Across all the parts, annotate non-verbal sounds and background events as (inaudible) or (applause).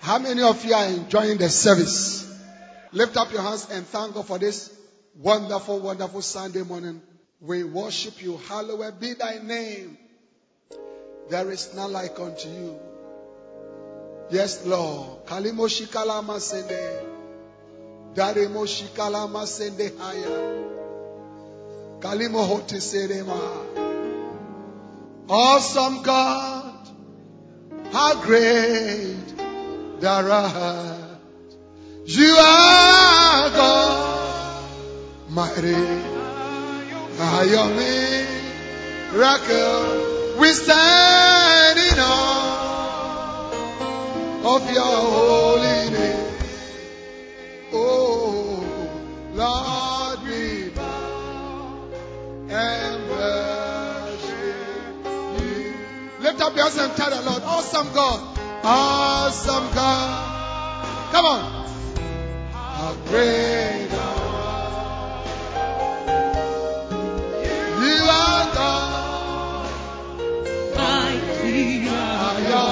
How many of you are enjoying the service? Lift up your hands and thank God for this wonderful, wonderful Sunday morning. We worship you. Hallowed be thy name. There is none like unto you. Yes, Lord. Kalimo shikalama sende. Daremo shikalama sende haya. Kalimo hoti. Awesome God. How great art. You are God. Mighty. Are your miracle. We stand in awe of your holy name. Oh, Lord, we bow and worship you. Lift up your hands and tell the Lord, awesome God, awesome God. Come on. How great. You are God. Mighty are your.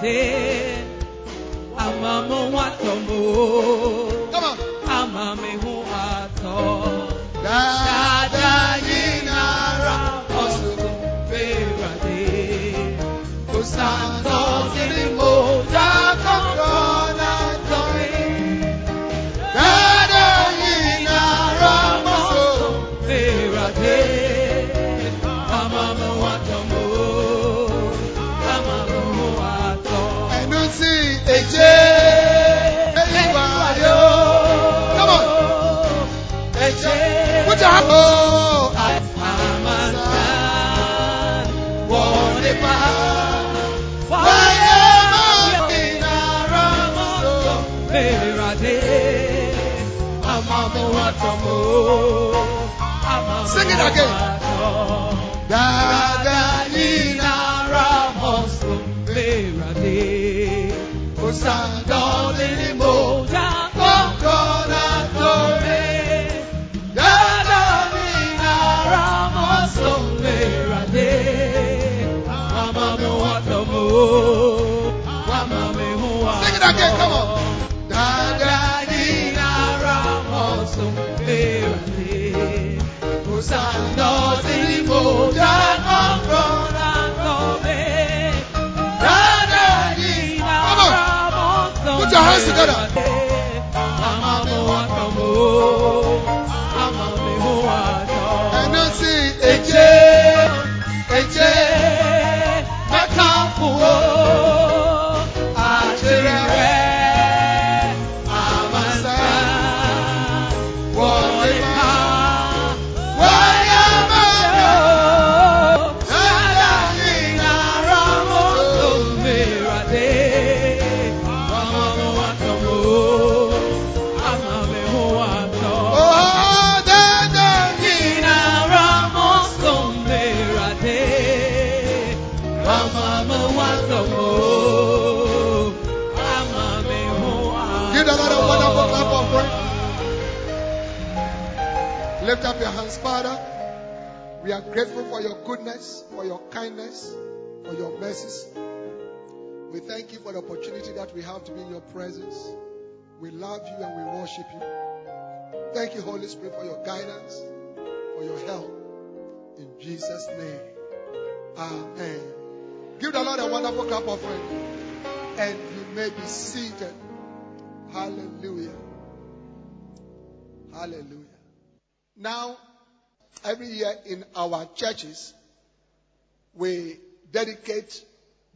Watomo, Come on. amame hands, Father. We are grateful for your goodness, for your kindness, for your mercies. We thank you for the opportunity that we have to be in your presence. We love you and we worship you. Thank you, Holy Spirit, for your guidance, for your help. In Jesus' name. Amen. Give the Lord a wonderful clap of praise. And you may be seated. Hallelujah. Hallelujah. Now, every year in our churches, we dedicate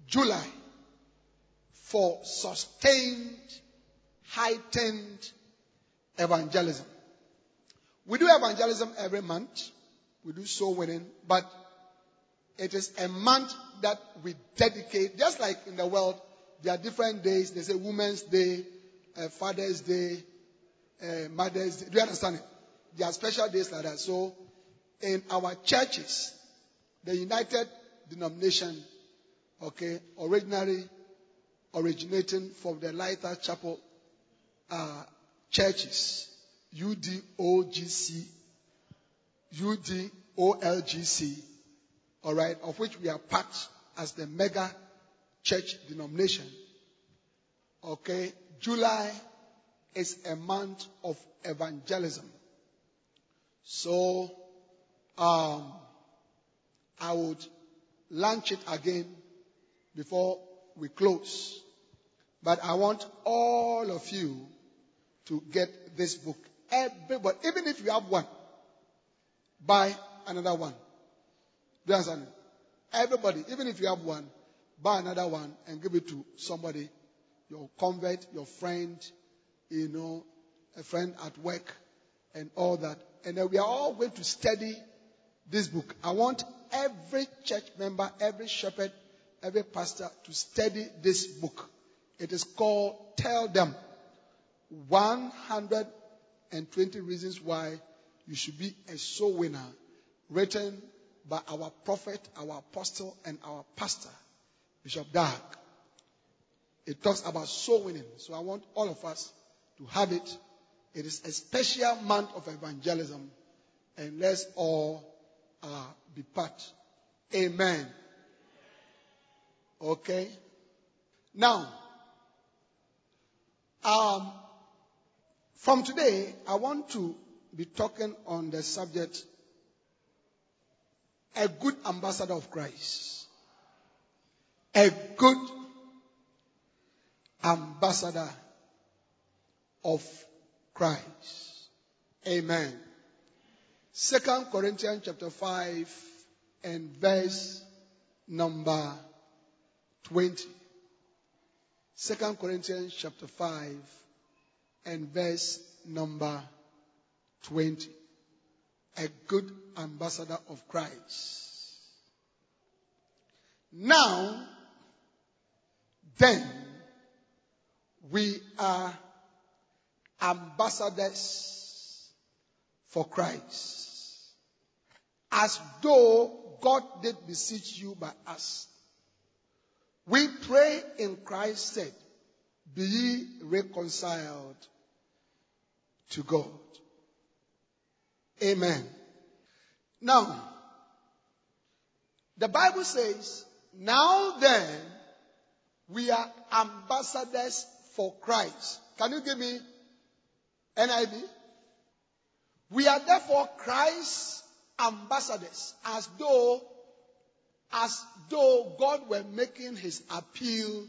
July for sustained, heightened evangelism. We do evangelism every month. We do soul winning, but it is a month that we dedicate, just like in the world, there are different days. There's a Women's Day, a Father's Day, a Mother's Day. Do you understand it? There are special days like that. So, in our churches, the United Denomination, okay, originally originating from the Lighthouse Chapel uh, churches, UDOGC, UDOLGC, all right, of which we are part as the mega church denomination. Okay, July is a month of evangelism. So, um, I would launch it again before we close. But I want all of you to get this book. Everybody, even if you have one, buy another one. Do you understand? Everybody, even if you have one, buy another one and give it to somebody, your convert, your friend, you know, a friend at work, and all that. And then we are all going to study this book. I want every church member, every shepherd, every pastor to study this book. It is called Tell Them 120 Reasons Why You Should Be a Soul Winner, written by our prophet, our apostle, and our pastor, Bishop Dag. It talks about soul winning. So I want all of us to have it. It is a special month of evangelism, and let's all uh, be part. Amen. Okay. Now, um, from today, I want to be talking on the subject a good ambassador of Christ. A good ambassador of Christ. Amen. Second Corinthians chapter 5 and verse number 20. Second Corinthians chapter 5 and verse number 20. a good ambassador of Christ. Now, then, we are ambassadors for Christ. As though God did beseech you by us. We pray in Christ's stead, be ye reconciled to God. Amen. Now, the Bible says, now then, we are ambassadors for Christ. Can you give me NIV? We are therefore Christ's ambassadors, as though, as though God were making his appeal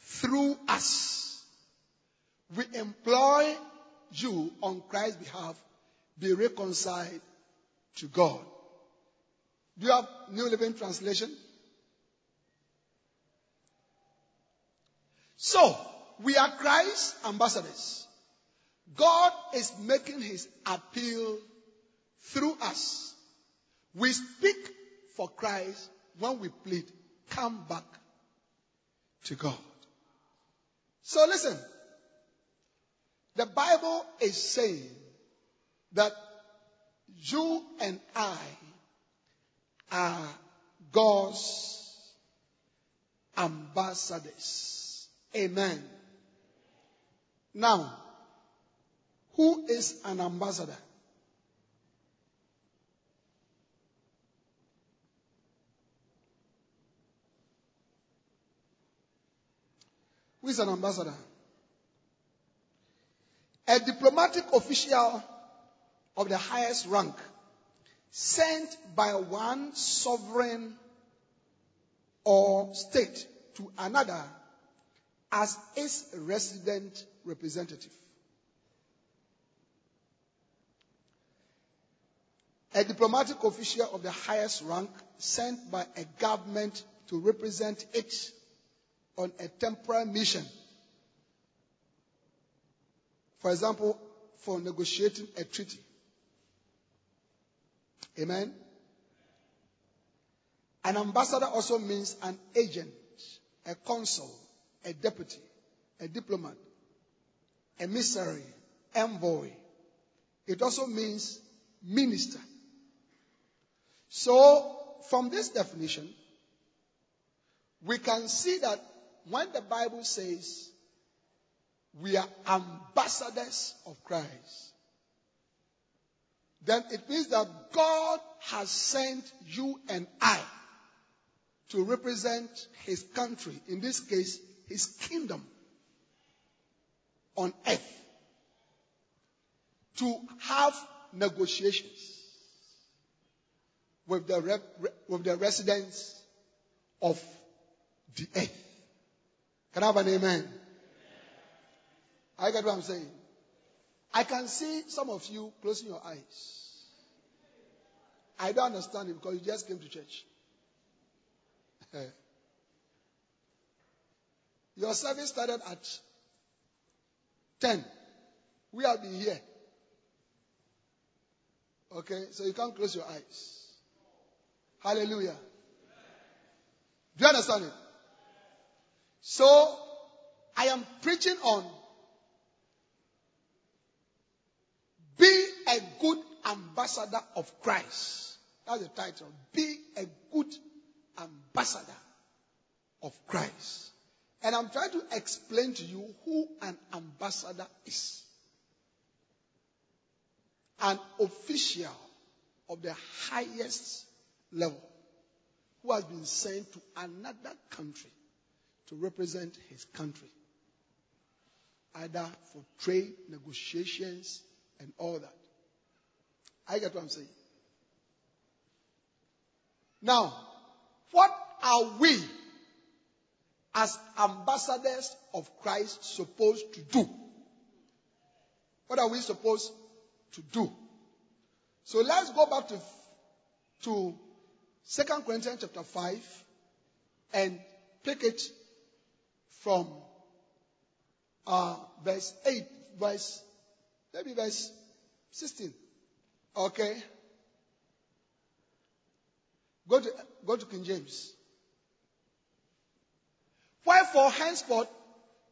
through us. We employ you on Christ's behalf, be reconciled to God. Do you have New Living Translation? So, we are Christ's ambassadors. God is making his appeal through us. We speak for Christ when we plead, come back to God. So listen, the Bible is saying that you and I are God's ambassadors. Amen. Now, who is an ambassador? Who is an ambassador? A diplomatic official of the highest rank sent by one sovereign or state to another as its resident representative. A diplomatic official of the highest rank sent by a government to represent it on a temporary mission. For example, for negotiating a treaty. Amen. An ambassador also means an agent, a consul, a deputy, a diplomat, a emissary, envoy. It also means minister. So, from this definition, we can see that when the Bible says we are ambassadors of Christ, then it means that God has sent you and I to represent his country, in this case, his kingdom on earth, to have negotiations with the, with the residents of the earth. Can I have an amen? I get what I'm saying. I can see some of you closing your eyes. I don't understand it because you just came to church. (laughs) your service started at 10. We have been here. Okay, so you can't close your eyes. Hallelujah. Do you understand it? So, I am preaching on be a good ambassador of Christ. That's the title. Be a good ambassador of Christ. And I'm trying to explain to you who an ambassador is. An official of the highest level who has been sent to another country to represent his country, either for trade, negotiations, and all that. I get what I'm saying. Now, what are we as ambassadors of Christ supposed to do? What are we supposed to do? So let's go back to, to 2 Corinthians chapter 5 and pick it from uh, verse 8, verse, maybe verse 16. Okay? Go to, go to King James. Wherefore, henceforth,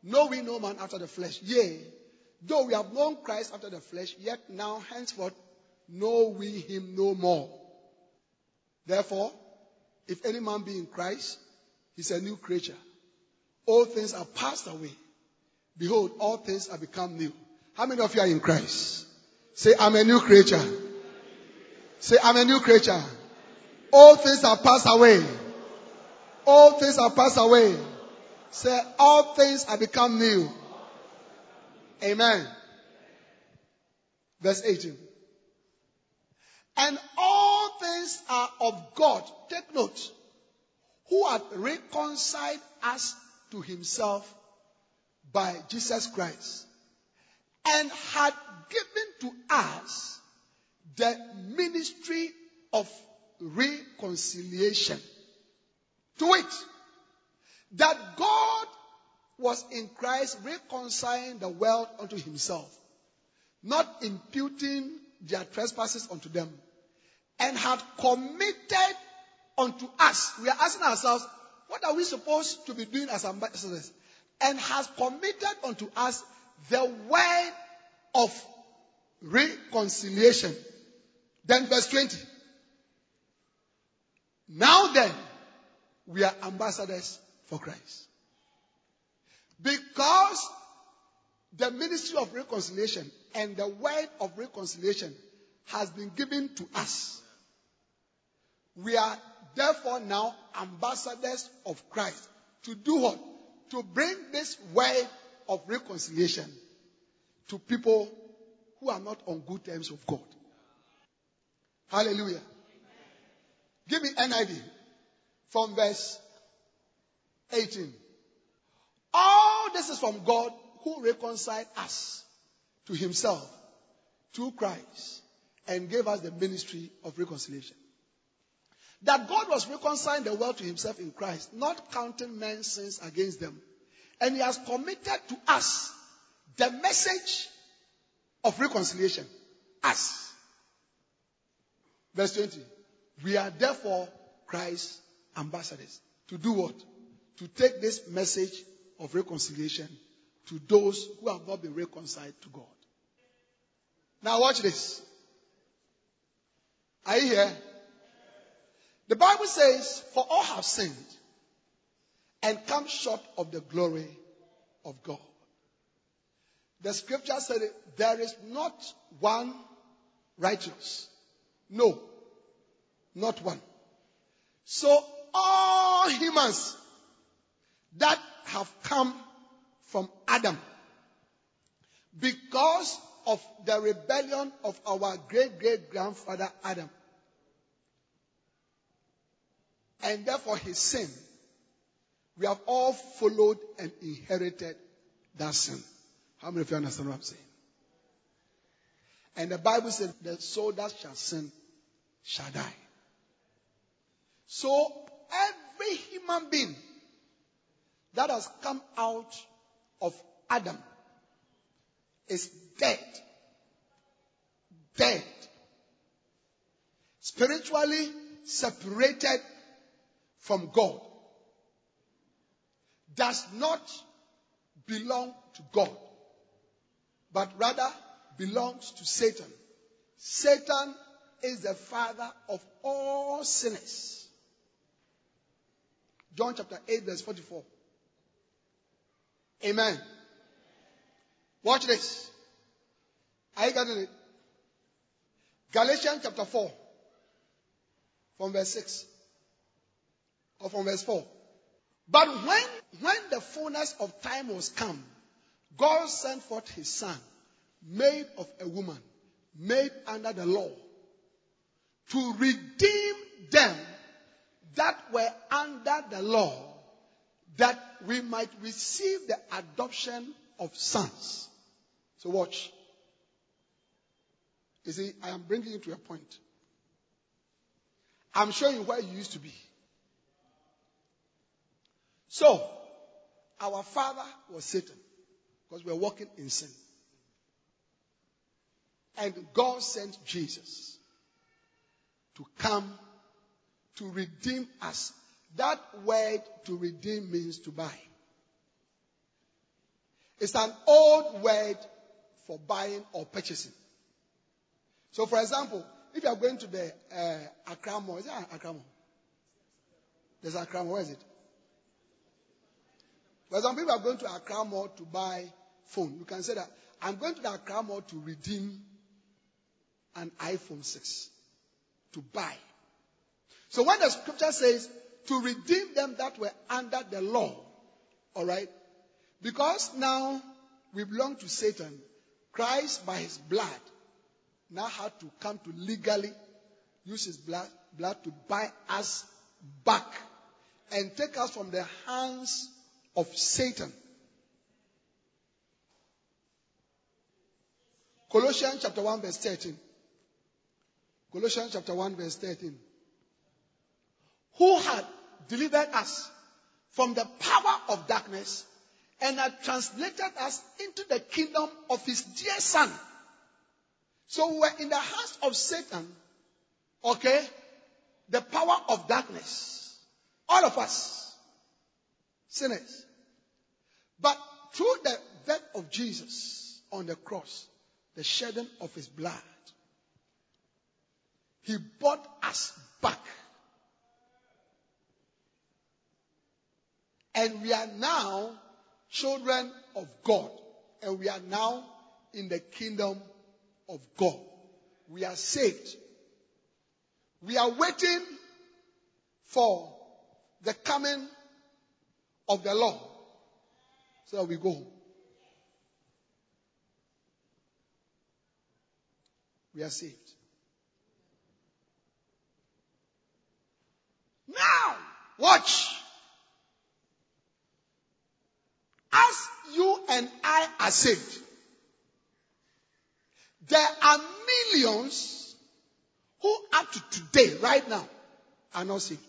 know we no man after the flesh. Yea, though we have known Christ after the flesh, yet now, henceforth, know we him no more. Therefore, if any man be in Christ, he's a new creature. All things are passed away. Behold, all things are become new. How many of you are in Christ? Say, I'm a new creature. Say, I'm a new creature. All things are passed away. All things are passed away. Say, all things are become new. Amen. Verse 18. And all things are of God. Take note. Who had reconciled us to himself by Jesus Christ and had given to us the ministry of reconciliation. To it, that God was in Christ reconciling the world unto himself, not imputing their trespasses unto them, and had committed unto us. We are asking ourselves, what are we supposed to be doing as ambassadors? And has committed unto us the word of reconciliation. Then verse 20. Now then, we are ambassadors for Christ. Because the ministry of reconciliation and the word of reconciliation has been given to us. We are therefore now ambassadors of Christ. To do what? To bring this word of reconciliation to people who are not on good terms with God. Hallelujah. Give me NIV from verse 18. All this is from God who reconciled us to himself through Christ and gave us the ministry of reconciliation. That God was reconciling the world to himself in Christ, not counting men's sins against them. And he has committed to us the message of reconciliation. Us. Verse 20. We are therefore Christ's ambassadors. To do what? To take this message of reconciliation to those who have not been reconciled to God. Now watch this. Are you here? The Bible says, for all have sinned and come short of the glory of God. The scripture said there is not one righteous. No, not one. So all humans that have come from Adam because of the rebellion of our great great grandfather Adam and therefore his sin, we have all followed and inherited that sin. How many of you understand what I'm saying? And the Bible says, the soul that shall sin shall die. So every human being that has come out of Adam is dead. Dead. Spiritually separated from God. Does not belong to God, but rather belongs to Satan. Satan is the father of all sinners. John chapter 8, verse 44. Amen. Watch this. Are you getting it? Galatians chapter 4, from verse 6, or from verse 4. But when, when the fullness of time was come, God sent forth his son, made of a woman, made under the law, to redeem them that were under the law, that we might receive the adoption of sons. So watch. You see, I am bringing you to a point. I'm showing you where you used to be. So, our father was Satan because we were walking in sin. And God sent Jesus to come to redeem us. That word to redeem means to buy. It's an old word for buying or purchasing. So, for example, if you are going to the uh, Accra Mall, is it Accra Mall? There's Accra Mall, where is it? For example, if you are going to Accra Mall to buy phone, you can say that I'm going to the Accra Mall to redeem an iPhone 6 to buy. So when the scripture says to redeem them that were under the law, all right, because now we belong to Satan, Christ by his blood now had to come to legally use his blood, blood to buy us back and take us from the hands of Satan. Colossians chapter 1 verse 13. Colossians chapter 1 verse 13. Who had delivered us from the power of darkness and had translated us into the kingdom of his dear son. So we're in the hands of Satan, okay? The power of darkness. All of us. Sinners. But through the death of Jesus on the cross, the shedding of his blood, he bought us back. And we are now children of God. And we are now in the kingdom of God. We are saved. We are waiting for the coming of the Lord. So we go. We are saved. Now, watch. As you and I are saved, there are millions who up to today, right now, are not saved.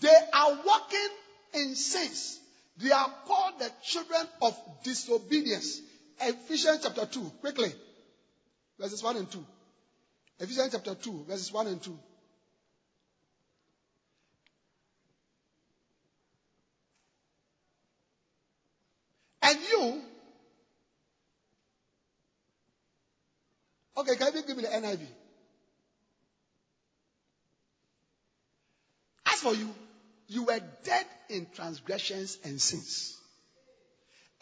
They are walking in sins. They are called the children of disobedience. Ephesians chapter 2, quickly. Verses 1 and 2. Ephesians chapter 2, verses 1 and 2. And you, okay, can you give me the NIV? As for you, you were dead in transgressions and sins,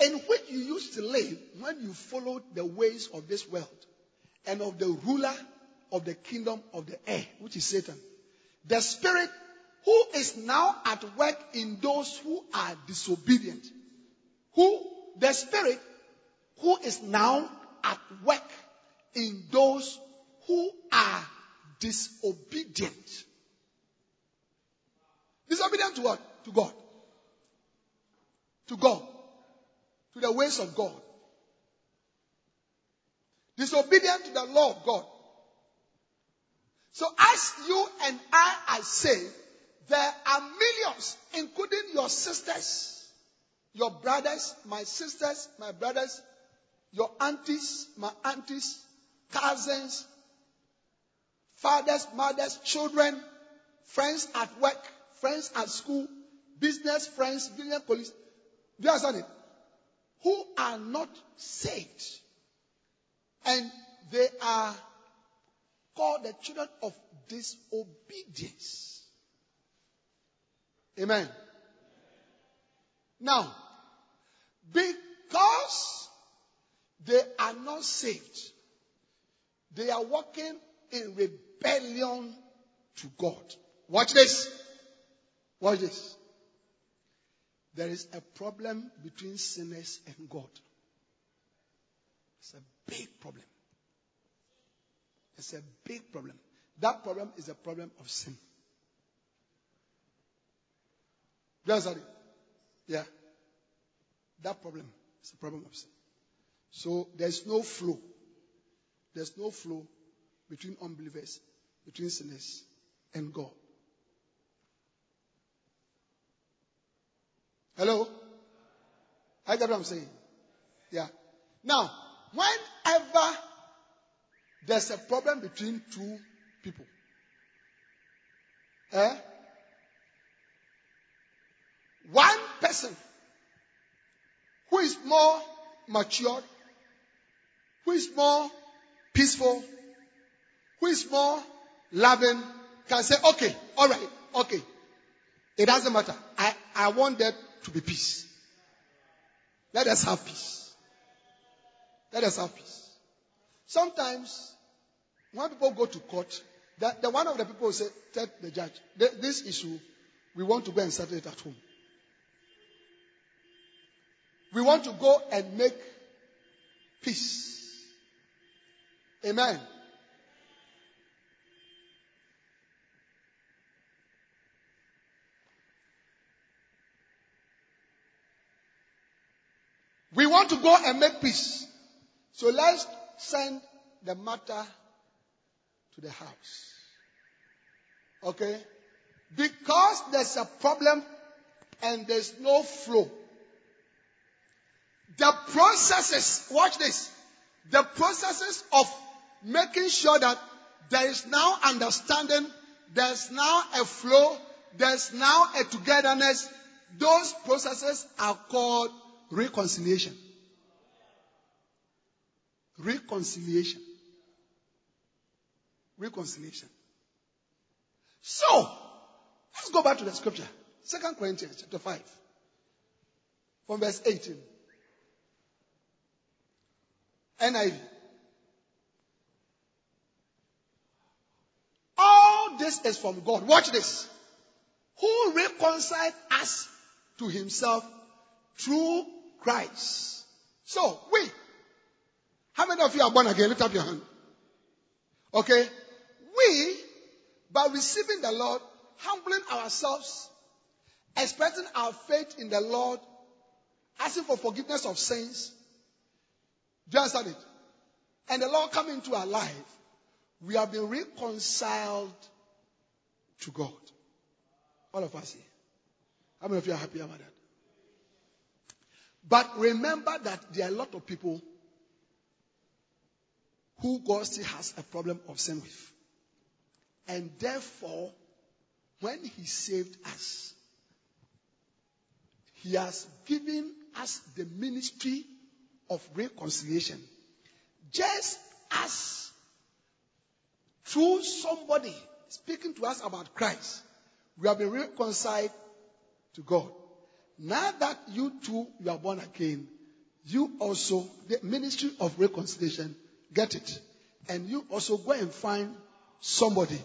in which you used to live when you followed the ways of this world and of the ruler of the kingdom of the air, which is Satan, the spirit who is now at work in those who are disobedient who the spirit who is now at work in those who are disobedient. Disobedient to what? To God. To God. To the ways of God. Disobedient to the law of God. So as you and I are saved, there are millions, including your sisters, your brothers, my sisters, my brothers, your aunties, my aunties, cousins, fathers, mothers, children, friends at work, friends at school, business friends, business colleagues. Do you understand it? Who are not saved. And they are called the children of disobedience. Amen. Now, because they are not saved, they are walking in rebellion to God. Watch this. Watch this. There is a problem between sinners and God. It's a big problem. It's a big problem. That problem is a problem of sin. Yeah. That problem is a problem of sin. So there's no flow. There's no flow between unbelievers, between sinners, and God. Hello? I get what I'm saying. Yeah. Now, whenever there's a problem between two people, Eh? One person who is more matured, who is more peaceful, who is more loving, can say, okay, all right, okay. It doesn't matter. I, I want there to be peace. Let us have peace. Let us have peace. Sometimes, when people go to court, the, the one of the people will say, tell the judge, this issue, we want to go and settle it at home. We want to go and make peace. Amen. We want to go and make peace. So let's send the matter to the house. Okay? Because there's a problem and there's no flow. The processes, watch this, the processes of making sure that there is now understanding, there's now a flow, there's now a togetherness, those processes are called reconciliation. Reconciliation. Reconciliation. So, let's go back to the scripture. Second Corinthians chapter 5. From verse 18. NIV. All this is from God. Watch this. Who reconciled us to himself through Christ. So, we. How many of you are born again? Lift up your hand. Okay? We, by receiving the Lord, humbling ourselves, expressing our faith in the Lord, asking for forgiveness of sins, do you understand it? And the Lord come into our life. We have been reconciled to God. All of us here. How many of you are happy about that? But remember that there are a lot of people who God still has a problem of sin with. And therefore, when He saved us, He has given us the ministry of reconciliation. Just as through somebody speaking to us about Christ, we have been reconciled to God. Now that you too you are born again, you also the ministry of reconciliation get it, and you also go and find somebody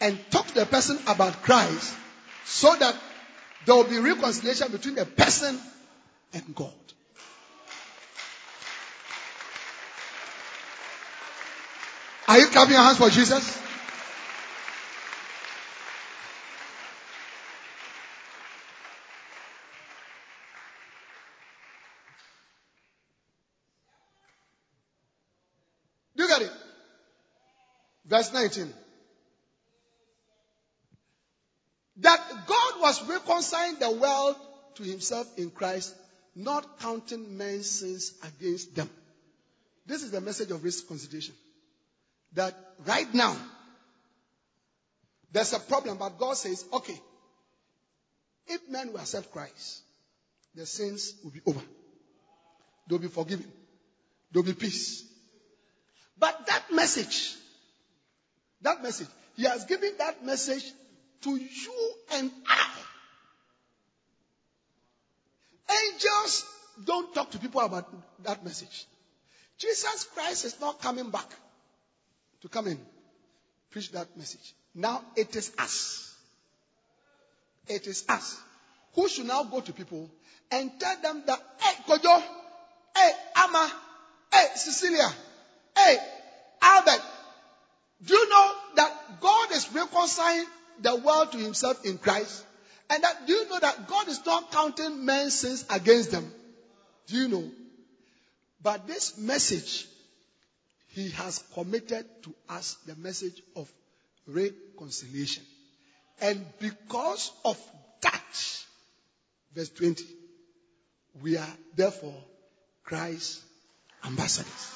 and talk to the person about Christ, so that there will be reconciliation between the person and God. Are you clapping your hands for Jesus? Do you get it? Verse 19. That God was reconciling the world to himself in Christ, not counting men's sins against them. This is the message of reconciliation that right now there's a problem, but God says, okay, if men will accept Christ, their sins will be over. They'll be forgiven. There'll be peace. But that message, that message, He has given that message to you and I. Angels don't talk to people about that message. Jesus Christ is not coming back to come and preach that message. Now it is us. It is us who should now go to people and tell them that, hey, Kojo, hey, Ama, hey, Cecilia, hey, Albert, do you know that God is reconciling the world to himself in Christ? And that do you know that God is not counting men's sins against them? Do you know? But this message he has committed to us the message of reconciliation. And because of that, verse 20, we are therefore Christ's ambassadors.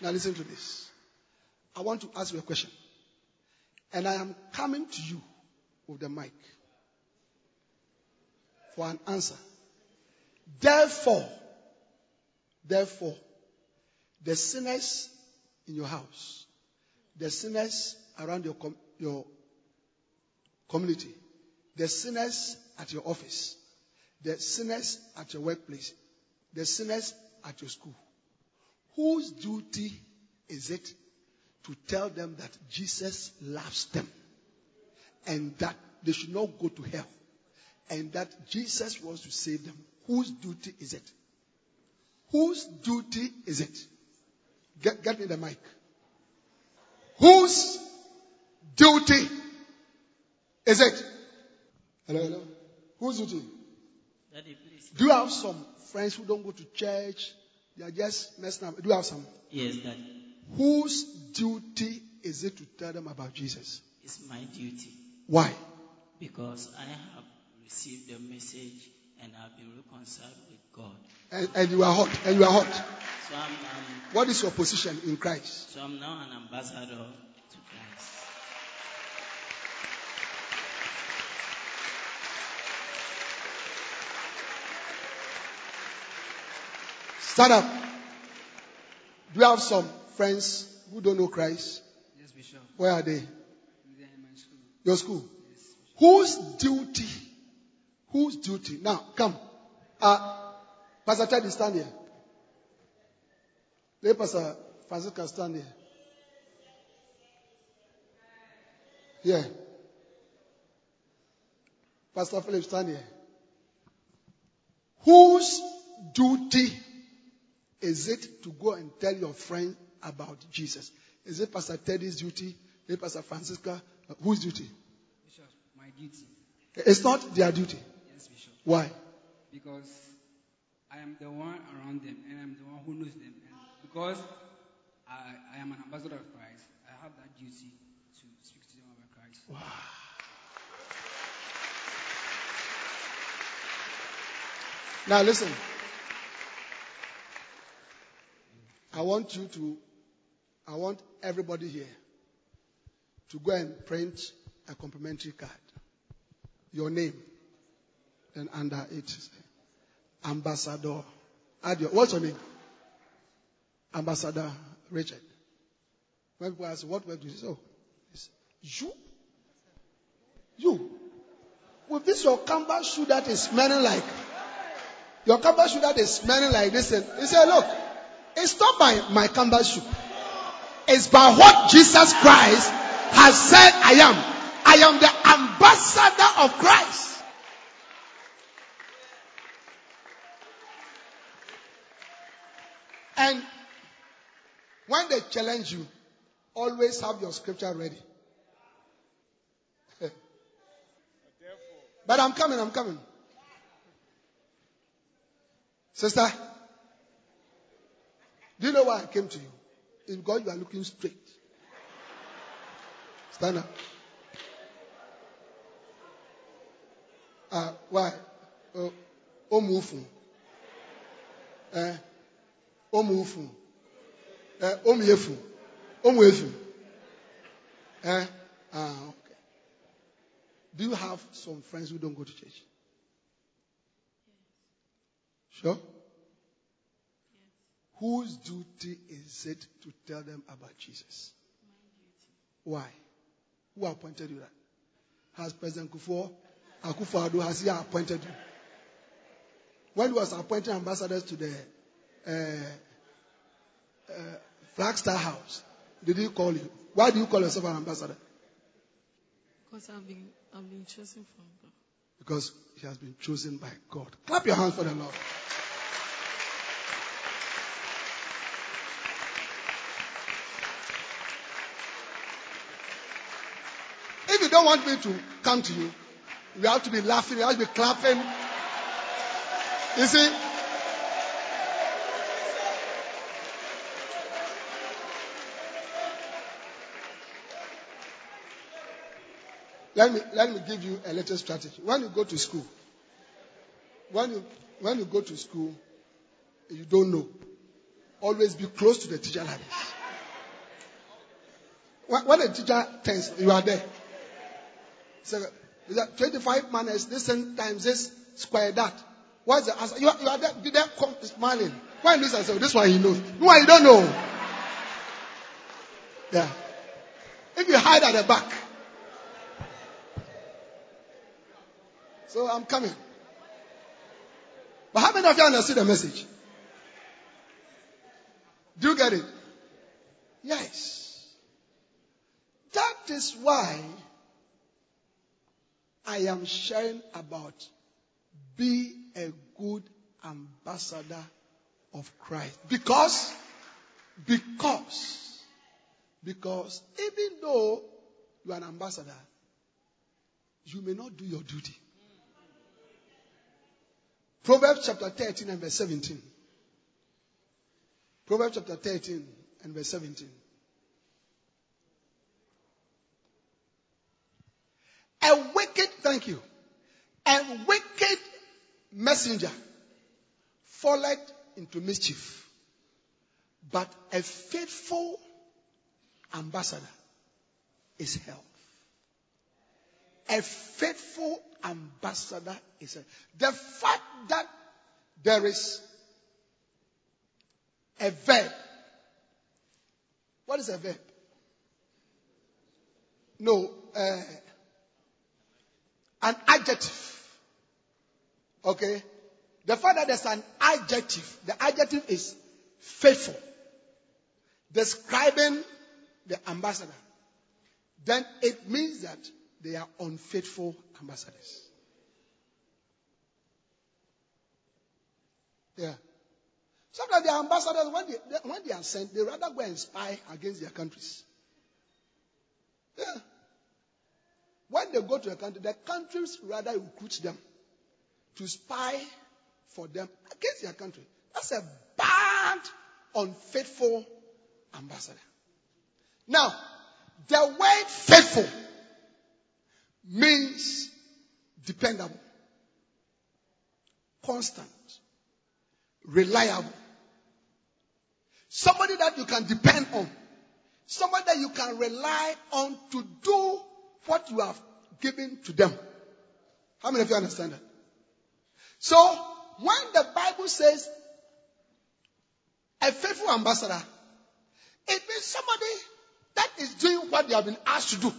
Now listen to this. I want to ask you a question. And I am coming to you with the mic for an answer. Therefore, therefore, the sinners in your house, the sinners around your, com- your community, the sinners at your office, the sinners at your workplace, the sinners at your school, whose duty is it to tell them that Jesus loves them and that they should not go to hell and that Jesus wants to save them? Whose duty is it? Whose duty is it? Get, get me the mic. Whose duty is it? Hello, hello. Whose duty? Daddy, please. Do you have some friends who don't go to church? They are just messing up. Do you have some? Yes, Daddy. Whose duty is it to tell them about Jesus? It's my duty Why? because I have received the message and I've been reconciled with God. And, and you are hot. And you are hot. So I'm, I'm What is your position in Christ? so I'm now an ambassador to Christ. Stand up. Do you have some friends who don't know Christ? Yes, Bishop. Where are they? They're in my school. Your school. Whose duty? Whose duty? Now, come. Uh, Pastor Teddy, stand here. Let Pastor Francisca stand here. Here. Pastor Philip, stand here. Whose duty is it to go and tell your friend about Jesus? Is it Pastor Teddy's duty? Is it Pastor Francisca? Whose duty? Bishop, my duty. It's not their duty. Yes, Bishop. Why? Because I am the one around them and I'm the one who knows them. And because I, I am an ambassador of Christ, I have that duty to speak to them about Christ. Now listen. I want you to, I want everybody here to go and print a complimentary card. Your name. Then under it, Ambassador. Add your, what's your name? Ambassador Richard. When people ask, what work do you say? Oh, it's you? You? With this your canvas shoe that is smelling like your canvas shoe that is smelling like this. And he said, Look, it's not by my shoe. It's by what Jesus Christ has said I am. I am the ambassador of Christ. And when they challenge you, always have your scripture ready. (laughs) but I'm coming, I'm coming. Sister, do you know why I came to you? It's because you are looking straight. Stand up. Uh, why? Oh, Omufu. Eh? Omufu. Eh, Omiefu. Omuefu. Okay. Do you have some friends who don't go to church? Sure? Whose duty is it to tell them about Jesus? Why? Who appointed you that? Has President Kufuor, Akufo-Addo, has he appointed you? When he was appointing ambassadors to the uh, uh, Flagstaff House, did he call you? Why do you call yourself an ambassador? Because I've been, I've been chosen from God. Because he has been chosen by God. Clap your hands for the Lord. Don't want me to come to you, we have to be laughing, we have to be clapping. You see? Let me, let me give you a little strategy. When you go to school, when you, when you go to school, you don't know. Always be close to the teacher like this. When, when the teacher turns, you are there. So, 25 minus this times this square that. What's the answer? You are, you are there, there come, smiling. Why this answer, this one he knows. No one you don't know. Yeah. If you hide at the back. So I'm coming. But how many of you understood the message? Do you get it? Yes. That is why I am sharing about be a good ambassador of Christ. Because, because, because even though you are an ambassador, you may not do your duty. Proverbs chapter 13 and verse 17. Proverbs chapter 13 and verse 17. A wicked, thank you, a wicked messenger falleth into mischief, but a faithful ambassador is health. A faithful ambassador is health. The fact that there is a verb. What is a verb? No, uh, an adjective. Okay? The fact that there's an adjective, the adjective is faithful, describing the ambassador, then it means that they are unfaithful ambassadors. Yeah. Sometimes the ambassadors, when they, when they are sent, they rather go and spy against their countries. Yeah. When they go to a country, the countries rather recruit them to spy for them against their country. That's a bad, unfaithful ambassador. Now, the word faithful means dependable, constant, reliable. Somebody that you can depend on. Somebody that you can rely on to do what you have given to them. How many of you understand that? So, when the Bible says a faithful ambassador, it means somebody that is doing what they have been asked to do.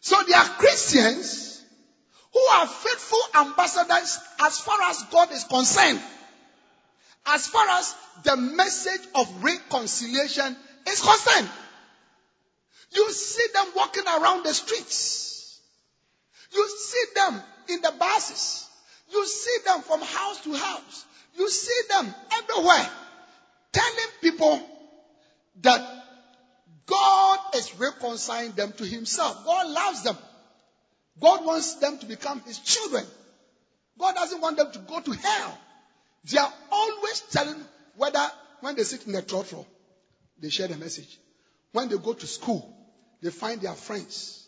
So there are Christians who are faithful ambassadors as far as God is concerned. As far as the message of reconciliation is concerned. You see them walking around the streets. You see them in the buses. You see them from house to house. You see them everywhere telling people that God is reconciling them to Himself. God loves them. God wants them to become His children. God doesn't want them to go to hell. They are always telling whether when they sit in the trotro, they share the message. When they go to school, they find their friends.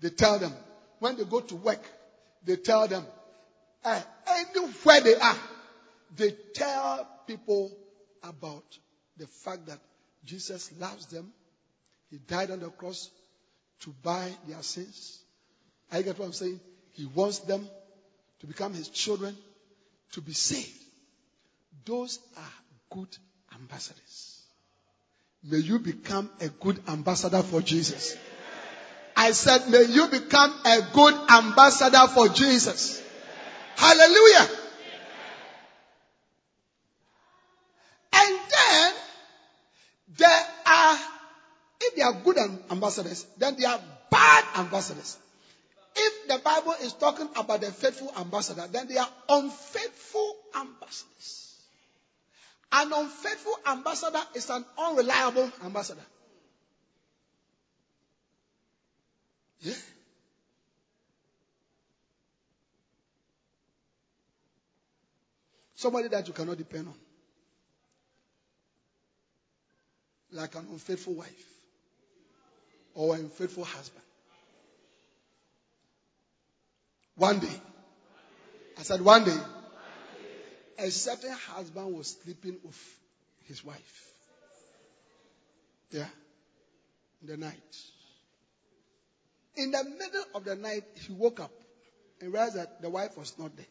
They tell them. When they go to work, they tell them. Uh, anywhere they are, they tell people about the fact that Jesus loves them. He died on the cross to buy their sins. I get what I'm saying? He wants them to become his children, to be saved. Those are good ambassadors. May you become a good ambassador for Jesus. I said, may you become a good ambassador for Jesus. Hallelujah. And then there are, if they are good ambassadors, then they are bad ambassadors. If the Bible is talking about the faithful ambassador, then they are unfaithful ambassadors. An unfaithful ambassador is an unreliable ambassador. Yeah. Somebody that you cannot depend on. Like an unfaithful wife or an unfaithful husband. One day, I said, one day, a certain husband was sleeping with his wife. Yeah. In the night. In the middle of the night, he woke up and realized that the wife was not there.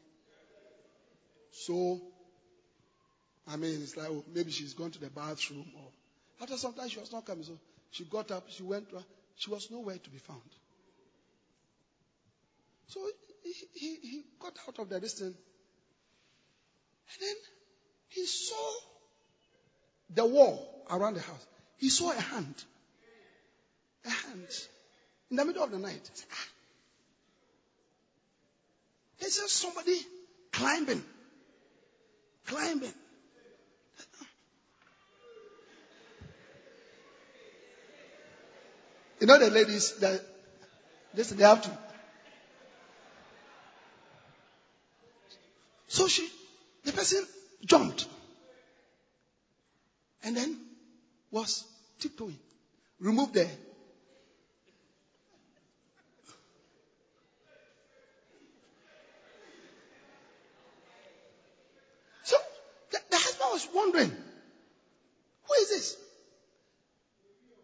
So, I mean, it's like, oh, maybe she's gone to the bathroom or after some time she was not coming. So she got up, she went, to her, she was nowhere to be found. So he, he, he got out of the distance and then he saw the wall around the house. He saw a hand. A hand. In the middle of the night. He said ah. somebody climbing. Climbing. You know the ladies that this they have to. So she, person jumped and then was tiptoeing, removed the So the, the husband was wondering, who is this?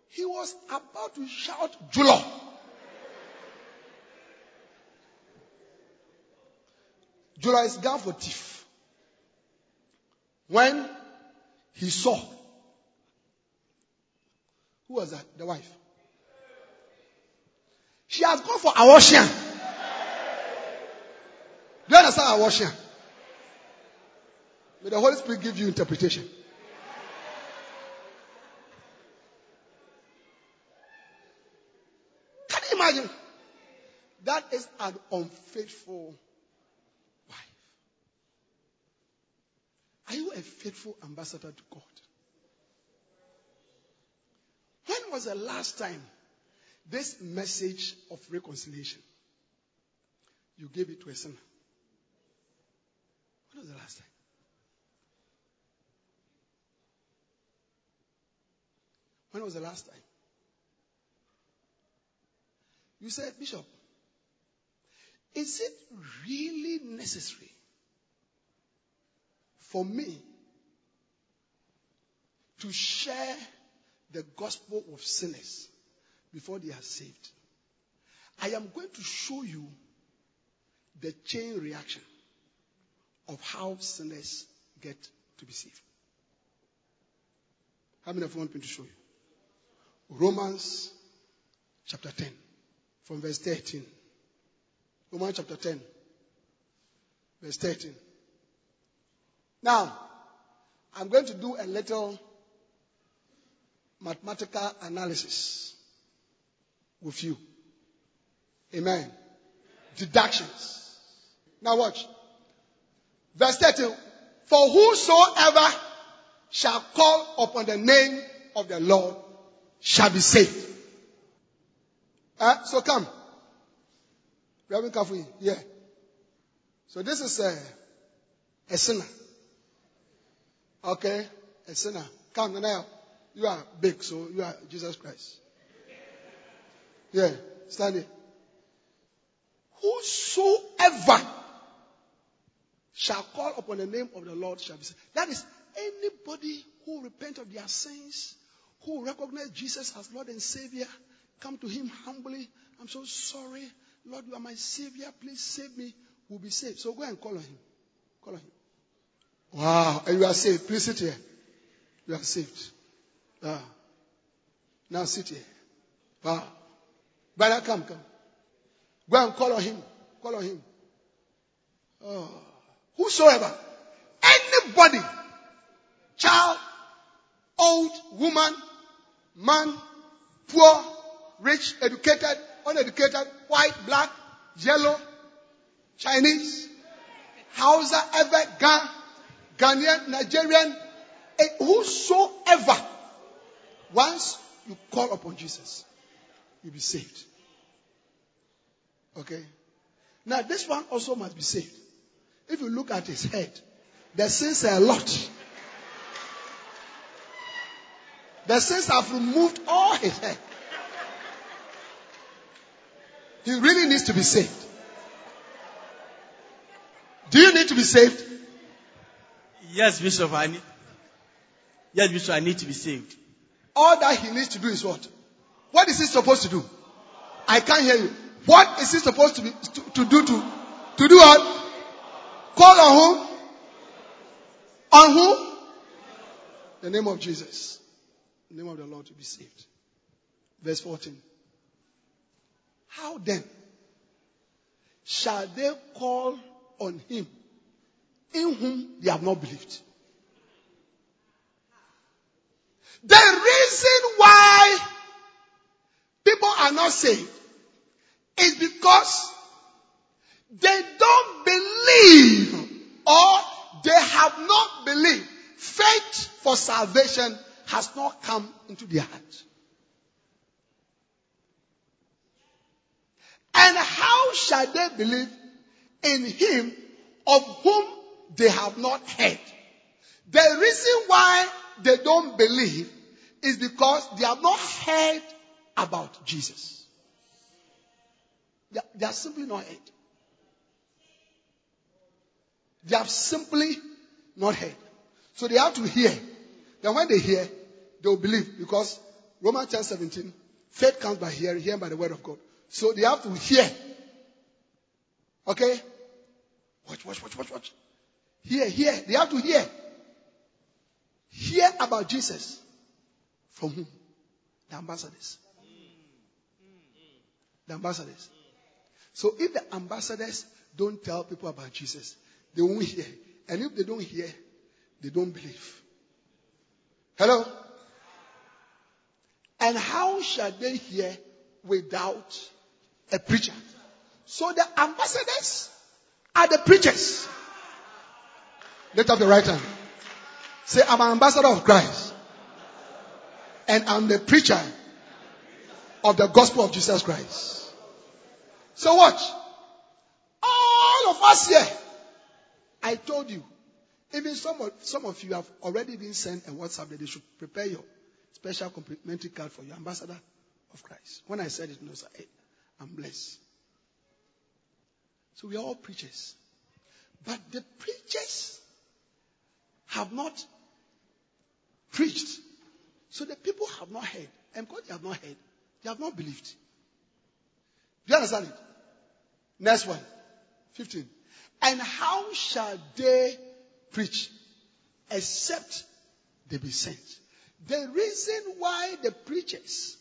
He was about to shout Julo. Julo is gone for thief. When he saw, who was that? The wife. She has gone for Awoshian. Do you understand Awoshian? May the Holy Spirit give you interpretation. Can you imagine? That is an unfaithful Are you a faithful ambassador to God? When was the last time this message of reconciliation you gave it to a sinner? When was the last time? When was the last time? You said, Bishop, is it really necessary for me to share the gospel of sinners before they are saved? I am going to show you the chain reaction of how sinners get to be saved. How many of you want me to show you? Romans chapter 10, from verse 13. Romans chapter 10, verse 13. Now, I'm going to do a little mathematical analysis with you. Amen. Deductions. Now watch. Verse 13. For whosoever shall call upon the name of the Lord shall be saved. Uh, so come. Reverend Kafui, yeah. So this is a, a sinner. Okay? A sinner. Come now. You are big, so you are Jesus Christ. Yeah, stand here. Whosoever shall call upon the name of the Lord shall be saved. That is anybody who repent of their sins, who recognize Jesus as Lord and Savior, come to Him humbly. I'm so sorry. Lord, you are my Savior. Please save me. Will be saved. So go and call on Him. Call on Him. Wow. And you are saved. Please sit here. You are saved. Ah. Now sit here. Wow. Brother, come, come. Go and call on Him. Call on Him. Oh. Whosoever. Anybody. Child. Old. Woman. Man. Poor. Rich. Educated. Uneducated. White. Black. Yellow. Chinese. Hausa. Ewe. Ga. Ghanaian. Nigerian. eh, Whosoever. Once you call upon Jesus, you'll be saved. Okay? Now, this one also must be saved. If you look at his head, the sins are a lot. The sins have removed all his hair. He really needs to be saved. Do you need to be saved? Yes, Bishop, I need. Yes, Bishop, I need to be saved. All that he needs to do is what? What is he supposed to do? I can't hear you. What is he supposed to be to, to do to to do what? Call on whom? On whom? The name of Jesus. The name of the Lord to be saved. Verse 14. How then shall they call on him in whom they have not believed? The reason why people are not saved is because they don't believe or they have not believed. Faith for salvation has not come into their heart. And how shall they believe in him of whom they have not heard? The reason why they don't believe is because they have not heard about Jesus. They, they have simply not heard. They have simply not heard. So they have to hear. Then when they hear, they will believe because Romans 10 17, faith comes by hearing, hearing by the word of God. So they have to hear. Okay? Watch, watch, watch, watch, watch. Hear, hear. They have to hear. Hear about Jesus. From whom? The ambassadors. The ambassadors. So if the ambassadors don't tell people about Jesus, they won't hear. And if they don't hear, they don't believe. Hello? And how shall they hear without a preacher? So the ambassadors are the preachers. Lift up your right hand. Say, I'm an ambassador of Christ. And I'm the preacher of the gospel of Jesus Christ. So watch. All of us here, I told you, even some of, some of you have already been sent a WhatsApp that they should prepare your special complimentary card for your ambassador of Christ. When I said it, no, sir, I'm blessed. So we are all preachers. But the preachers have not preached. So the people have not heard. And because they have not heard, they have not believed. Do you understand it? Next one. 15. And how shall they preach except they be sent? The reason why the preachers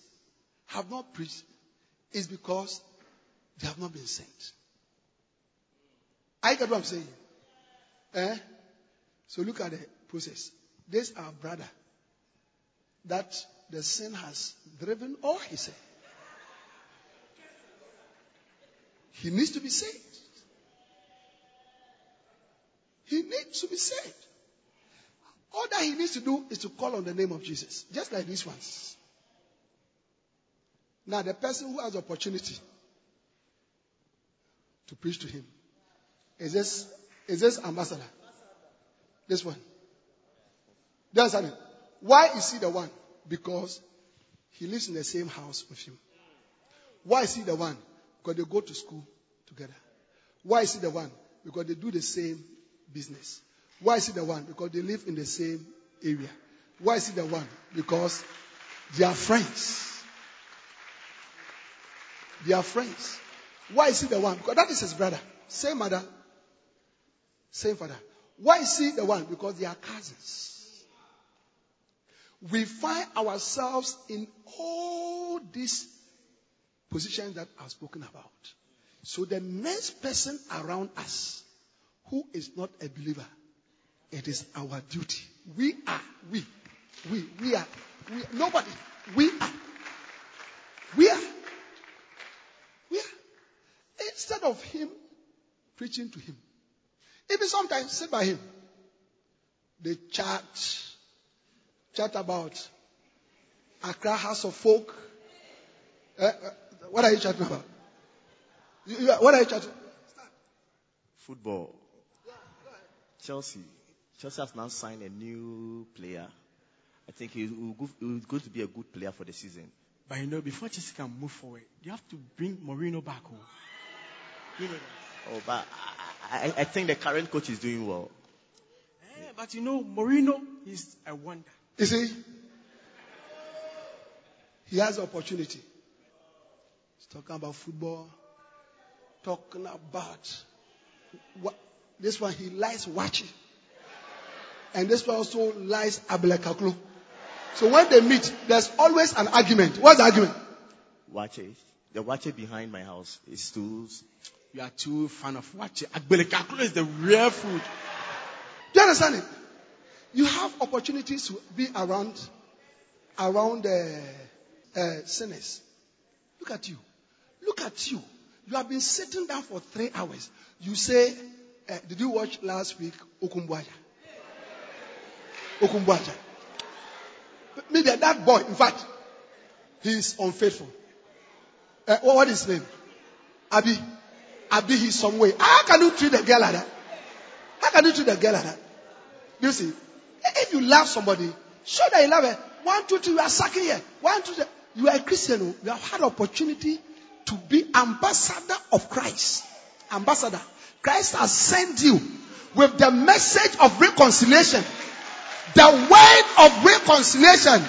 have not preached is because they have not been sent. I get what I'm saying. Eh? So look at the process. This our brother that the sin has driven all his sin. He needs to be saved. He needs to be saved. All that he needs to do is to call on the name of Jesus, just like these ones. Now, the person who has opportunity to preach to him is this is this ambassador. This one. Do? Why is he the one? Because he lives in the same house with you. Why is he the one? Because they go to school together. Why is he the one? Because they do the same business. Why is he the one? Because they live in the same area. Why is he the one? Because they are friends. They are friends. Why is he the one? Because that is his brother. Same mother, same father. Why is he the one? Because they are cousins. We find ourselves in all these positions that I've spoken about. So the next person around us who is not a believer, it is our duty. We are, we, we, we are, we, nobody, we are, we are, we are. Instead of him preaching to him, even sometimes sit by him, they chat, chat about Accra Hearts of Oak. Eh, eh, what are you chatting about? You- you- what are you chatting? Football. Chelsea. Chelsea has now signed a new player. I think he will go, he will going to be a good player for the season. But you know, before Chelsea can move forward, you have to bring Mourinho back home. You know that. Oh, but I, I, I think the current coach is doing well. Eh, but you know, Mourinho is a wonder. You see? He has opportunity. He's talking about football, talking about what, this one he likes watching. And this one also likes Ablekaklo. So when they meet, there's always an argument. What's the argument? Watch it. The watch it behind my house is too. You are too fan of watching. Agbelekaklo is the real food. Do you understand it? You have opportunities to be around, around uh, uh, sinners. Look at you. Look at you. You have been sitting down for three hours. You say, uh, did you watch last week Okumbwaja? Okumbwaja. Maybe that boy, in fact, he's unfaithful. Uh, what is his name? Abi. Abi, he's some way. How can you treat a girl like that? How can you treat a girl like that? You see, if you love somebody, show that you love her. One, two, three, you are sucking here. One, two, three. You are a Christian. oh. You have had opportunity to be ambassador of Christ. Ambassador. Christ has sent you with the message of reconciliation. The word of reconciliation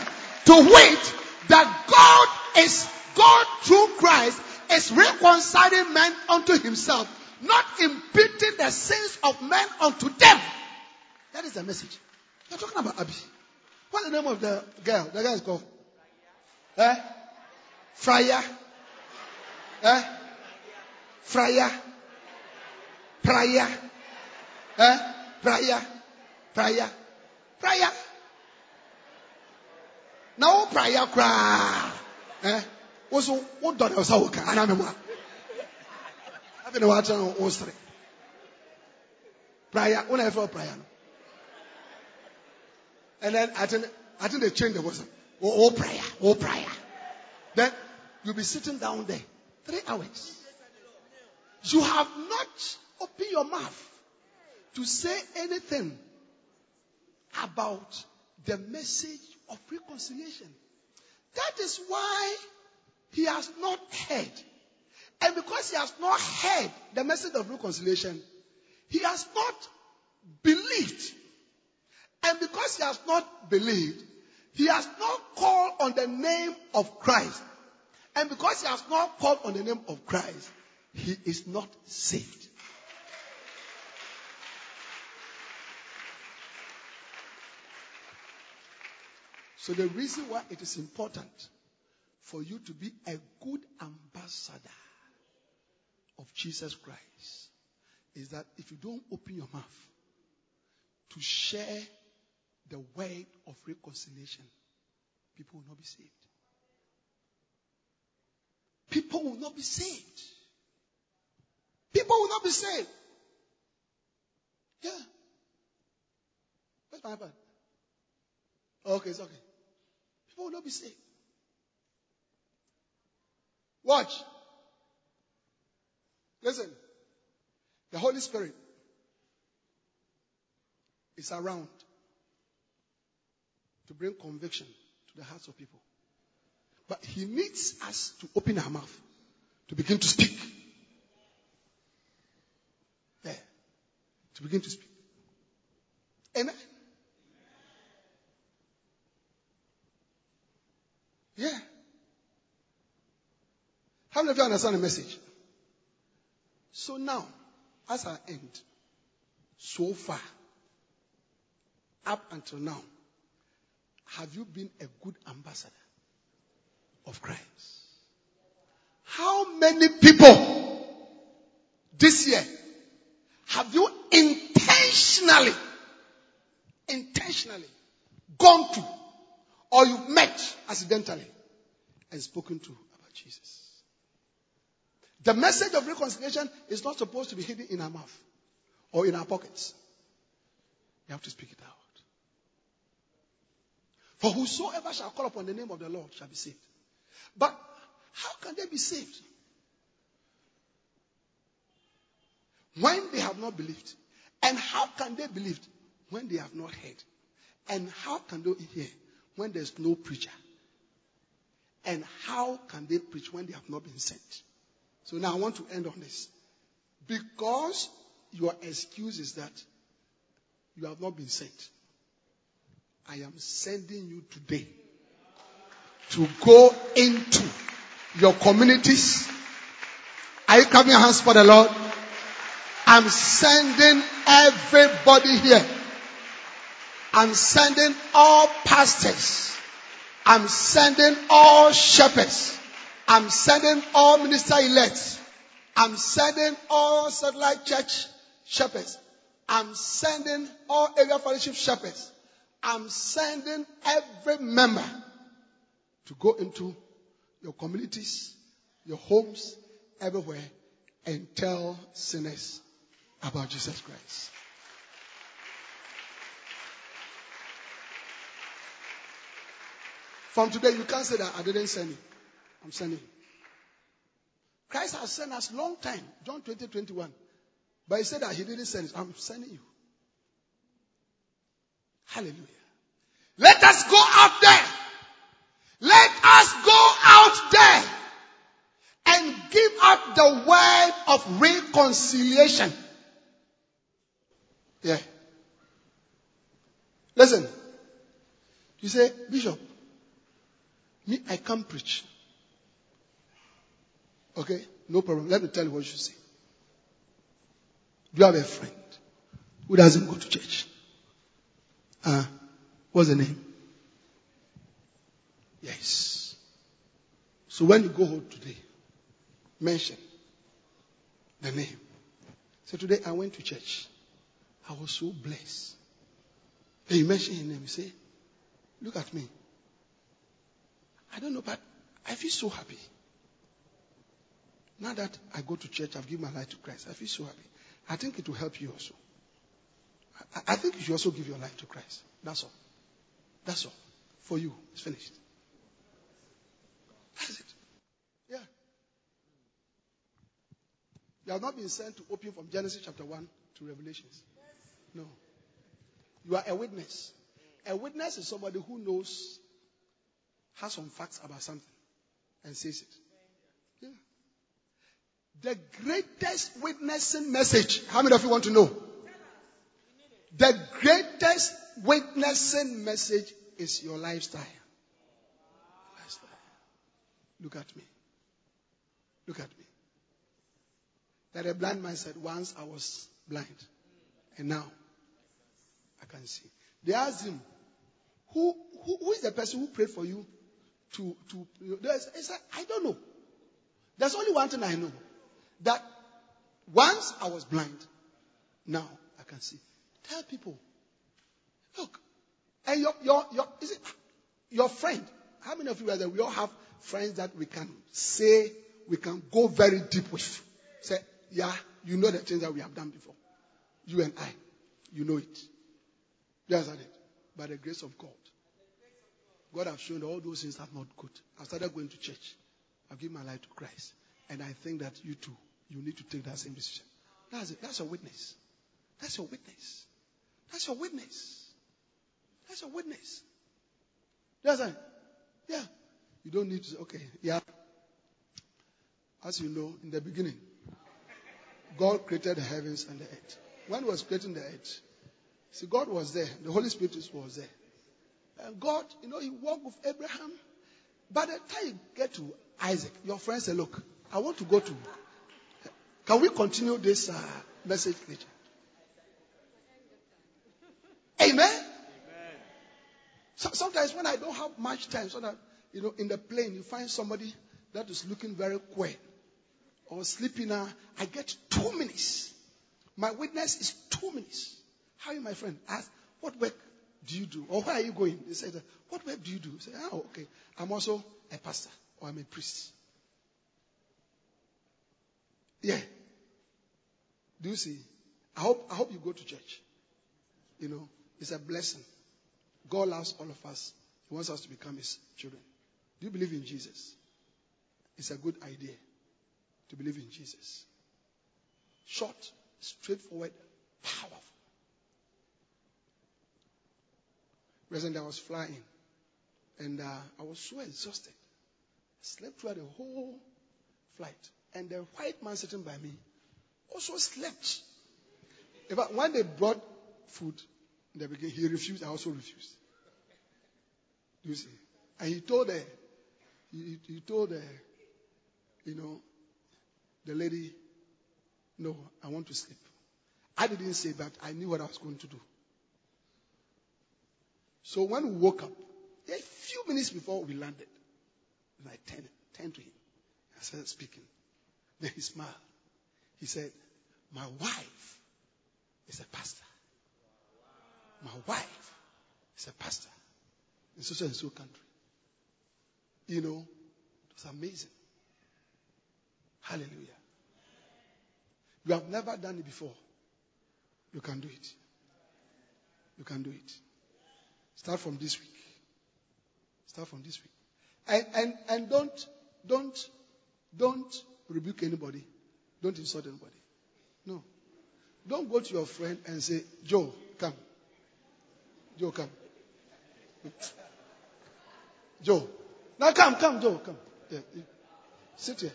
to which that God is, God through Christ is reconciling men unto himself, not imputing the sins of men unto them. That is the message. You're talking about Abby. What's the name of the girl? The girl is called? Eh? Fryer? Eh? Fryer? Prayer? Eh? Prayer? Prayer? Prayer? Now prayer cry. Eh? Also, what done was our car? I'm a I've been watching on Ostri. Prayer, when I felt prayer. no? And then I think, I think they changed the words. Oh, oh prayer, oh prayer. Then you'll be sitting down there three hours. You have not opened your mouth to say anything about the message of reconciliation. That is why he has not heard. And because he has not heard the message of reconciliation, he has not believed. And because he has not believed, he has not called on the name of Christ. And because he has not called on the name of Christ, he is not saved. So the reason why it is important for you to be a good ambassador of Jesus Christ is that if you don't open your mouth to share the word of reconciliation, people will not be saved. People will not be saved. People will not be saved. Yeah. Where's my iPad? Okay, it's okay. People will not be saved. Watch. Listen. The Holy Spirit is around to bring conviction to the hearts of people. But He needs us to open our mouth to begin to speak. There. To begin to speak. Amen. Yeah. How many of you understand the message? So now, as I end, so far, up until now, have you been a good ambassador of Christ? How many people this year have you intentionally, intentionally gone to or you've met accidentally and spoken to about Jesus? The message of reconciliation is not supposed to be hidden in our mouth or in our pockets. You have to speak it out. For whosoever shall call upon the name of the Lord shall be saved. But how can they be saved? When they have not believed. And how can they believe when they have not heard? And how can they hear when there's no preacher? And how can they preach when they have not been sent? So now I want to end on this. Because your excuse is that you have not been sent. I am sending you today to go into your communities. Are you your hands for the Lord? I'm sending everybody here. I'm sending all pastors. I'm sending all shepherds. I'm sending all minister elects. I'm sending all satellite church shepherds. I'm sending all area fellowship shepherds. I'm sending every member to go into your communities, your homes, everywhere, and tell sinners about Jesus Christ. From today, you can't say that I didn't send you. I'm sending. Christ has sent us long time, John 20, 21. But he said that he didn't send us. I'm sending you. Hallelujah. Let us go out there. Let us go out there and give up the word of reconciliation. Yeah. Listen. You say, Bishop, me, I can't preach. Okay? No problem. Let me tell you what you should say. Do you have a friend who doesn't go to church? Uh, what's the name? Yes. So when you go home today, mention the name. So today I went to church. I was so blessed. And you mention his name. You say, look at me. I don't know, but I feel so happy. Now that I go to church, I've given my life to Christ. I feel so happy. I think it will help you also. I, I think you should also give your life to Christ. That's all. That's all. For you, it's finished. That's it. Yeah. You have not been sent to open from Genesis chapter 1 to Revelations. No. You are a witness. A witness is somebody who knows, has some facts about something, and says it. The greatest witnessing message. How many of you want to know? The greatest witnessing message is your lifestyle. lifestyle. Look at me. Look at me. That a blind man said, Once I was blind, and now I can see. They asked him, Who, who, who is the person who prayed for you to, to, he said, I don't know. There's only one thing I know. That once I was blind, now I can see. Tell people, look, and your, your, your, is it, your friend, how many of you are there? We all have friends that we can say, we can go very deep with. Say, yeah, you know the things that we have done before. You and I, you know it. Yes, I did. By the grace of God. God has shown all those things are not good. I started going to church. I've given my life to Christ. And I think that you too, you need to take that same decision. That's it. That's a witness. That's your witness. That's your witness. That's your witness. Yes, I. Yeah. You don't need to say, okay, yeah. As you know, in the beginning, God created the heavens and the earth. When he was creating the earth, see, God was there. The Holy Spirit was there. And God, you know, he walked with Abraham. By the time you get to Isaac, your friend said, look, I want to go to. Can we continue this uh, message later? Amen? Amen. So, sometimes when I don't have much time, so that, you know, in the plane, you find somebody that is looking very quiet or sleeping, uh, I get two minutes. My witness is two minutes. How are you, my friend? Ask, what work do you do? Or where are you going? They say, what work do you do? I say, oh, okay. I'm also a pastor or I'm a priest. Yeah. Do you see? I hope, I hope you go to church. You know, it's a blessing. God loves all of us. He wants us to become His children. Do you believe in Jesus? It's a good idea to believe in Jesus. Short, straightforward, powerful. Recently, I was flying and uh, I was so exhausted. I slept throughout the whole flight. And the white man sitting by me also slept. In fact, when they brought food the he refused. I also refused. Do you see? And he told her, he, he told her, you know, the lady, no, I want to sleep. I didn't say that. I knew what I was going to do. So when we woke up, a few minutes before we landed, I turned, turned to him. I started speaking. Then he smiled. He said, My wife is a pastor. My wife is a pastor in such and so country. You know, it was amazing. Hallelujah. You have never done it before. You can do it. You can do it. Start from this week. Start from this week. And and and don't don't don't rebuke anybody. Don't insult anybody. No. Don't go to your friend and say, Joe, come. Joe, come. (laughs) Joe. Now come, come, Joe, come. Yeah, sit here.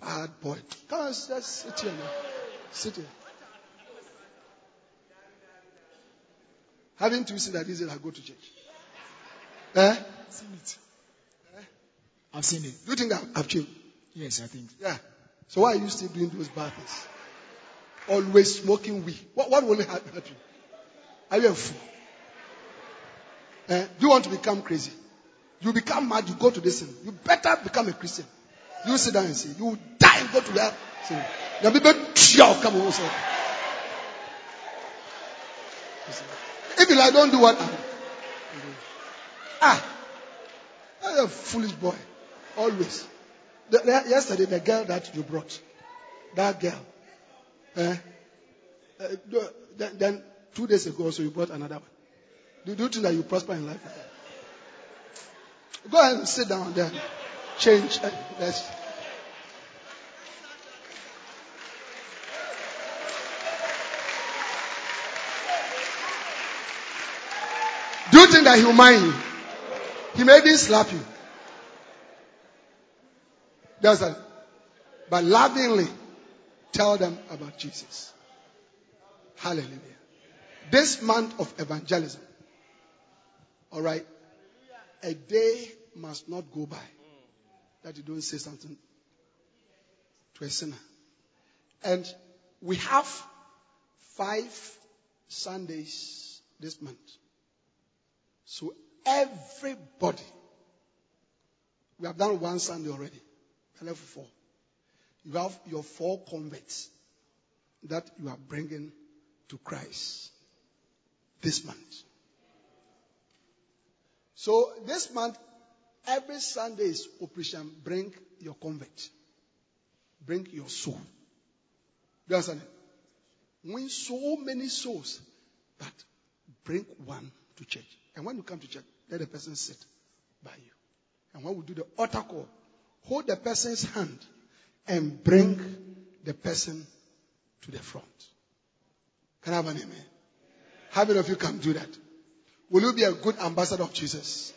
Bad boy. Come on, just sit here now. Sit here. Having to see that easy, I go to church. Eh? Seen it. I've seen it. Do you think I've changed? Yes, I think. Yeah. So why are you still doing those bad things? Always smoking weed. What, what will happen hurt you? Are you a fool? Eh? Do you want to become crazy? You become mad, you go to this thing. You better become a Christian. You sit down and say, you will die and go to hell. Say, the people come over. If you like, don't do what Ah, that's a foolish boy. Always. The, the, yesterday, the girl that you brought, that girl, eh, uh, then, then, two days ago, so you brought another one. Do, do you think that you prosper in life? Go ahead and sit down there. Change. Uh. Do you think that he'll mind you? He may even slap you. Doesn't. But lovingly tell them about Jesus. Hallelujah. This month of evangelism, all right, a day must not go by that you don't say something to a sinner. And we have five Sundays this month. So everybody, we have done one Sunday already, level four. You have your four converts that you are bringing to Christ this month. So this month, every Sunday is operation bring your convert. Bring your soul. You understand? Win so many souls, but bring one to church. And when you come to church, let the person sit by you. And when we do the altar call, hold the person's hand and bring the person to the front. Can I have an amen? How many of you can do that? Will you be a good ambassador of Jesus?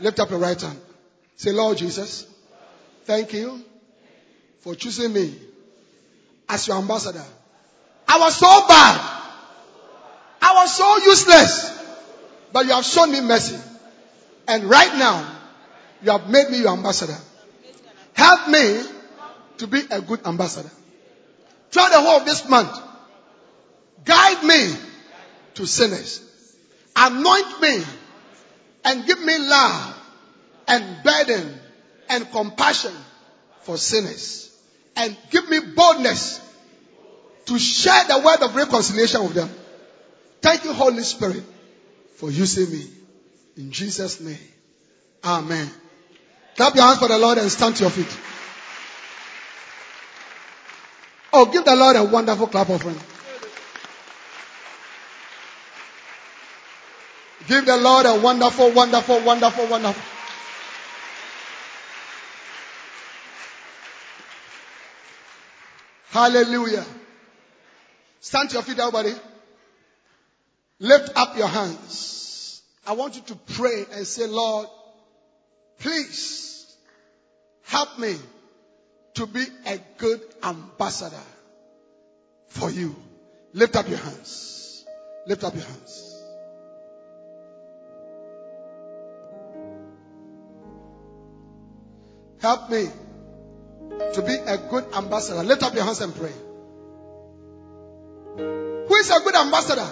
Lift up your right hand. Say, Lord Jesus, thank you for choosing me as your ambassador. I was so bad. I was so useless. But you have shown me mercy. And right now, you have made me your ambassador. Help me to be a good ambassador. Throughout the whole of this month, guide me to sinners. Anoint me and give me love and burden and compassion for sinners. And give me boldness to share the word of reconciliation with them. Thank you, Holy Spirit, for using me. In Jesus' name. Amen. Clap your hands for the Lord and stand to your feet. Oh, give the Lord a wonderful clap offering. Give the Lord a wonderful, wonderful, wonderful, wonderful. Hallelujah. Stand to your feet, everybody. Lift up your hands. I want you to pray and say, Lord, Please help me to be a good ambassador for you. Lift up your hands. Lift up your hands. Help me to be a good ambassador. Lift up your hands and pray. Who is a good ambassador?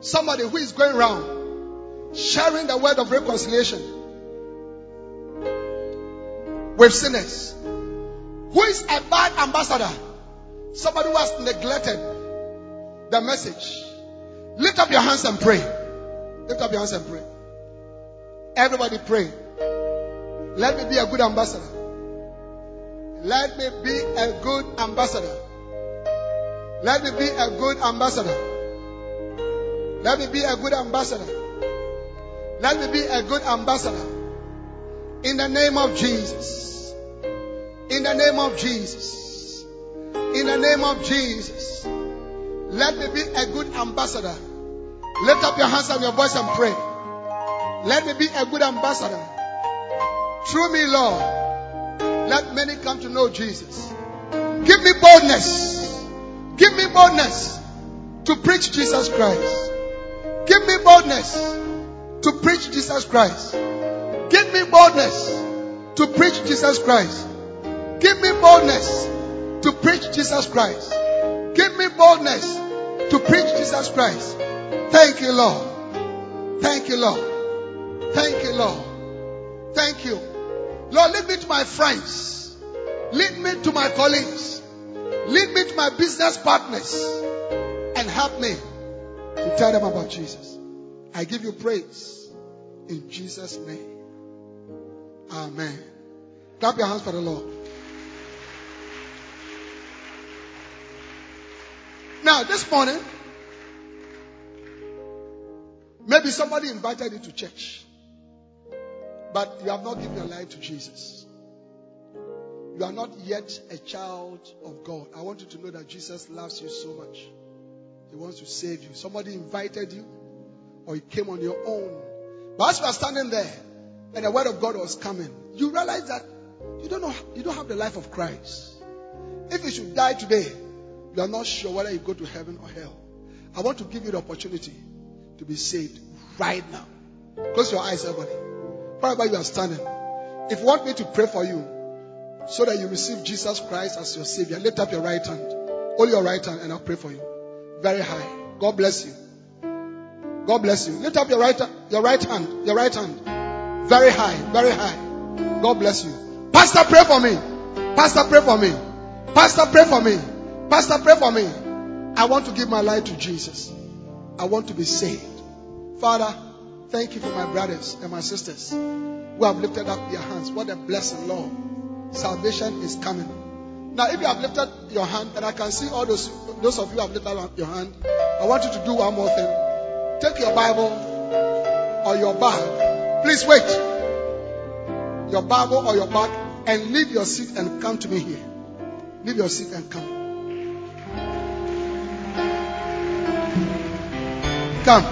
Somebody who is going around sharing the word of reconciliation with sinners. Who is a bad ambassador? Somebody who has neglected the message. Lift up your hands and pray. Lift up your hands and pray. Everybody pray. Let me be a good ambassador. Let me be a good ambassador. Let me be a good ambassador. Let me be a good ambassador. Let me be a good ambassador. In the name of Jesus. In the name of Jesus. In the name of Jesus. Let me be a good ambassador. Lift up your hands and your voice and pray. Let me be a good ambassador. Through me, Lord, let many come to know Jesus. Give me boldness. Give me boldness to preach Jesus Christ. Give me boldness to preach Jesus Christ. Give me boldness to preach Jesus Christ. Give me boldness to preach Jesus Christ. Give me boldness to preach Jesus Christ. Thank you, Lord. Thank you, Lord. Thank you, Lord. Thank you. Lord, lead me to my friends. Lead me to my colleagues. Lead me to my business partners. And help me to tell them about Jesus. I give you praise in Jesus' name. Amen. Clap your hands for the Lord. Now, this morning, maybe somebody invited you to church, but you have not given your life to Jesus. You are not yet a child of God. I want you to know that Jesus loves you so much. He wants to save you. Somebody invited you, or you came on your own. But as you are standing there, and the word of God was coming, you realize that you don't know you don't have the life of Christ. If you should die today, you are not sure whether you go to heaven or hell. I want to give you the opportunity to be saved right now. Close your eyes, everybody. Wherever you are standing. If you want me to pray for you so that you receive Jesus Christ as your Savior, lift up your right hand. Hold your right hand and I'll pray for you. Very high. God bless you. God bless you. Lift up your right, your right hand. Your right hand. Very high. Very high. God bless you. Pastor, pray for me. Pastor, pray for me. Pastor, pray for me. Pastor, pray for me. I want to give my life to Jesus. I want to be saved. Father, thank you for my brothers and my sisters who have lifted up their hands. What a blessing, Lord. Salvation is coming. Now, if you have lifted your hand, and I can see all those, those of you have lifted up your hand, I want you to do one more thing. Take your Bible or your bag. Please wait. Your Bible or your bag and leave your seat and come to me here. Leave your seat and come. Come.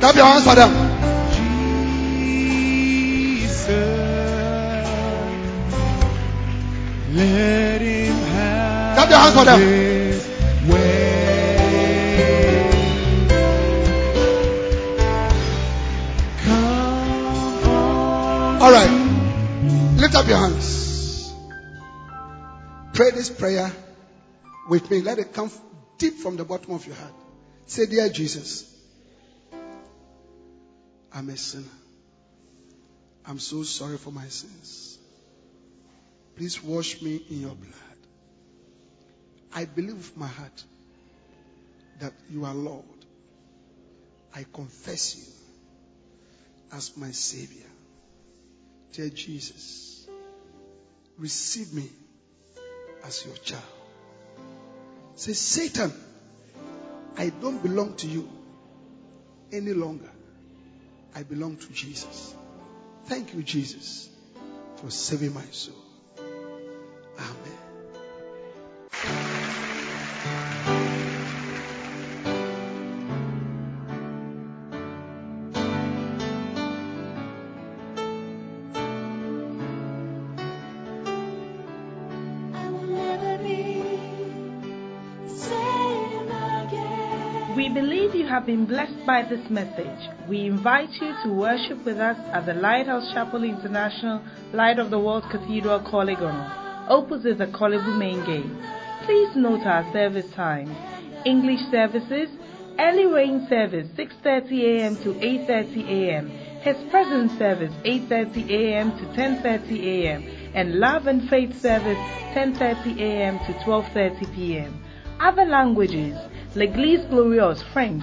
Clap your hands for them. Let him have Clap your hands for them. All right. Lift up your hands. Pray this prayer with me. Let it come deep from the bottom of your heart. Say, Dear Jesus, I'm a sinner. I'm so sorry for my sins. Please wash me in your blood. I believe with my heart that you are Lord. I confess you as my Savior. Dear Jesus, receive me as your child. Say, Satan, I don't belong to you any longer. I belong to Jesus. Thank you, Jesus, for saving my soul. Have been blessed by this message. We invite you to worship with us at the Lighthouse Chapel International Light of the World Cathedral Korle Gonno, opposite the Korle Bu main gate. Please note our service times. English services, early rain service 6:30 a.m. to 8:30 a.m. His presence service 8:30 a.m. to 10:30 a.m. and Love and Faith service 10:30 a.m. to 12:30 p.m. Other languages: L'Église Glorieuse French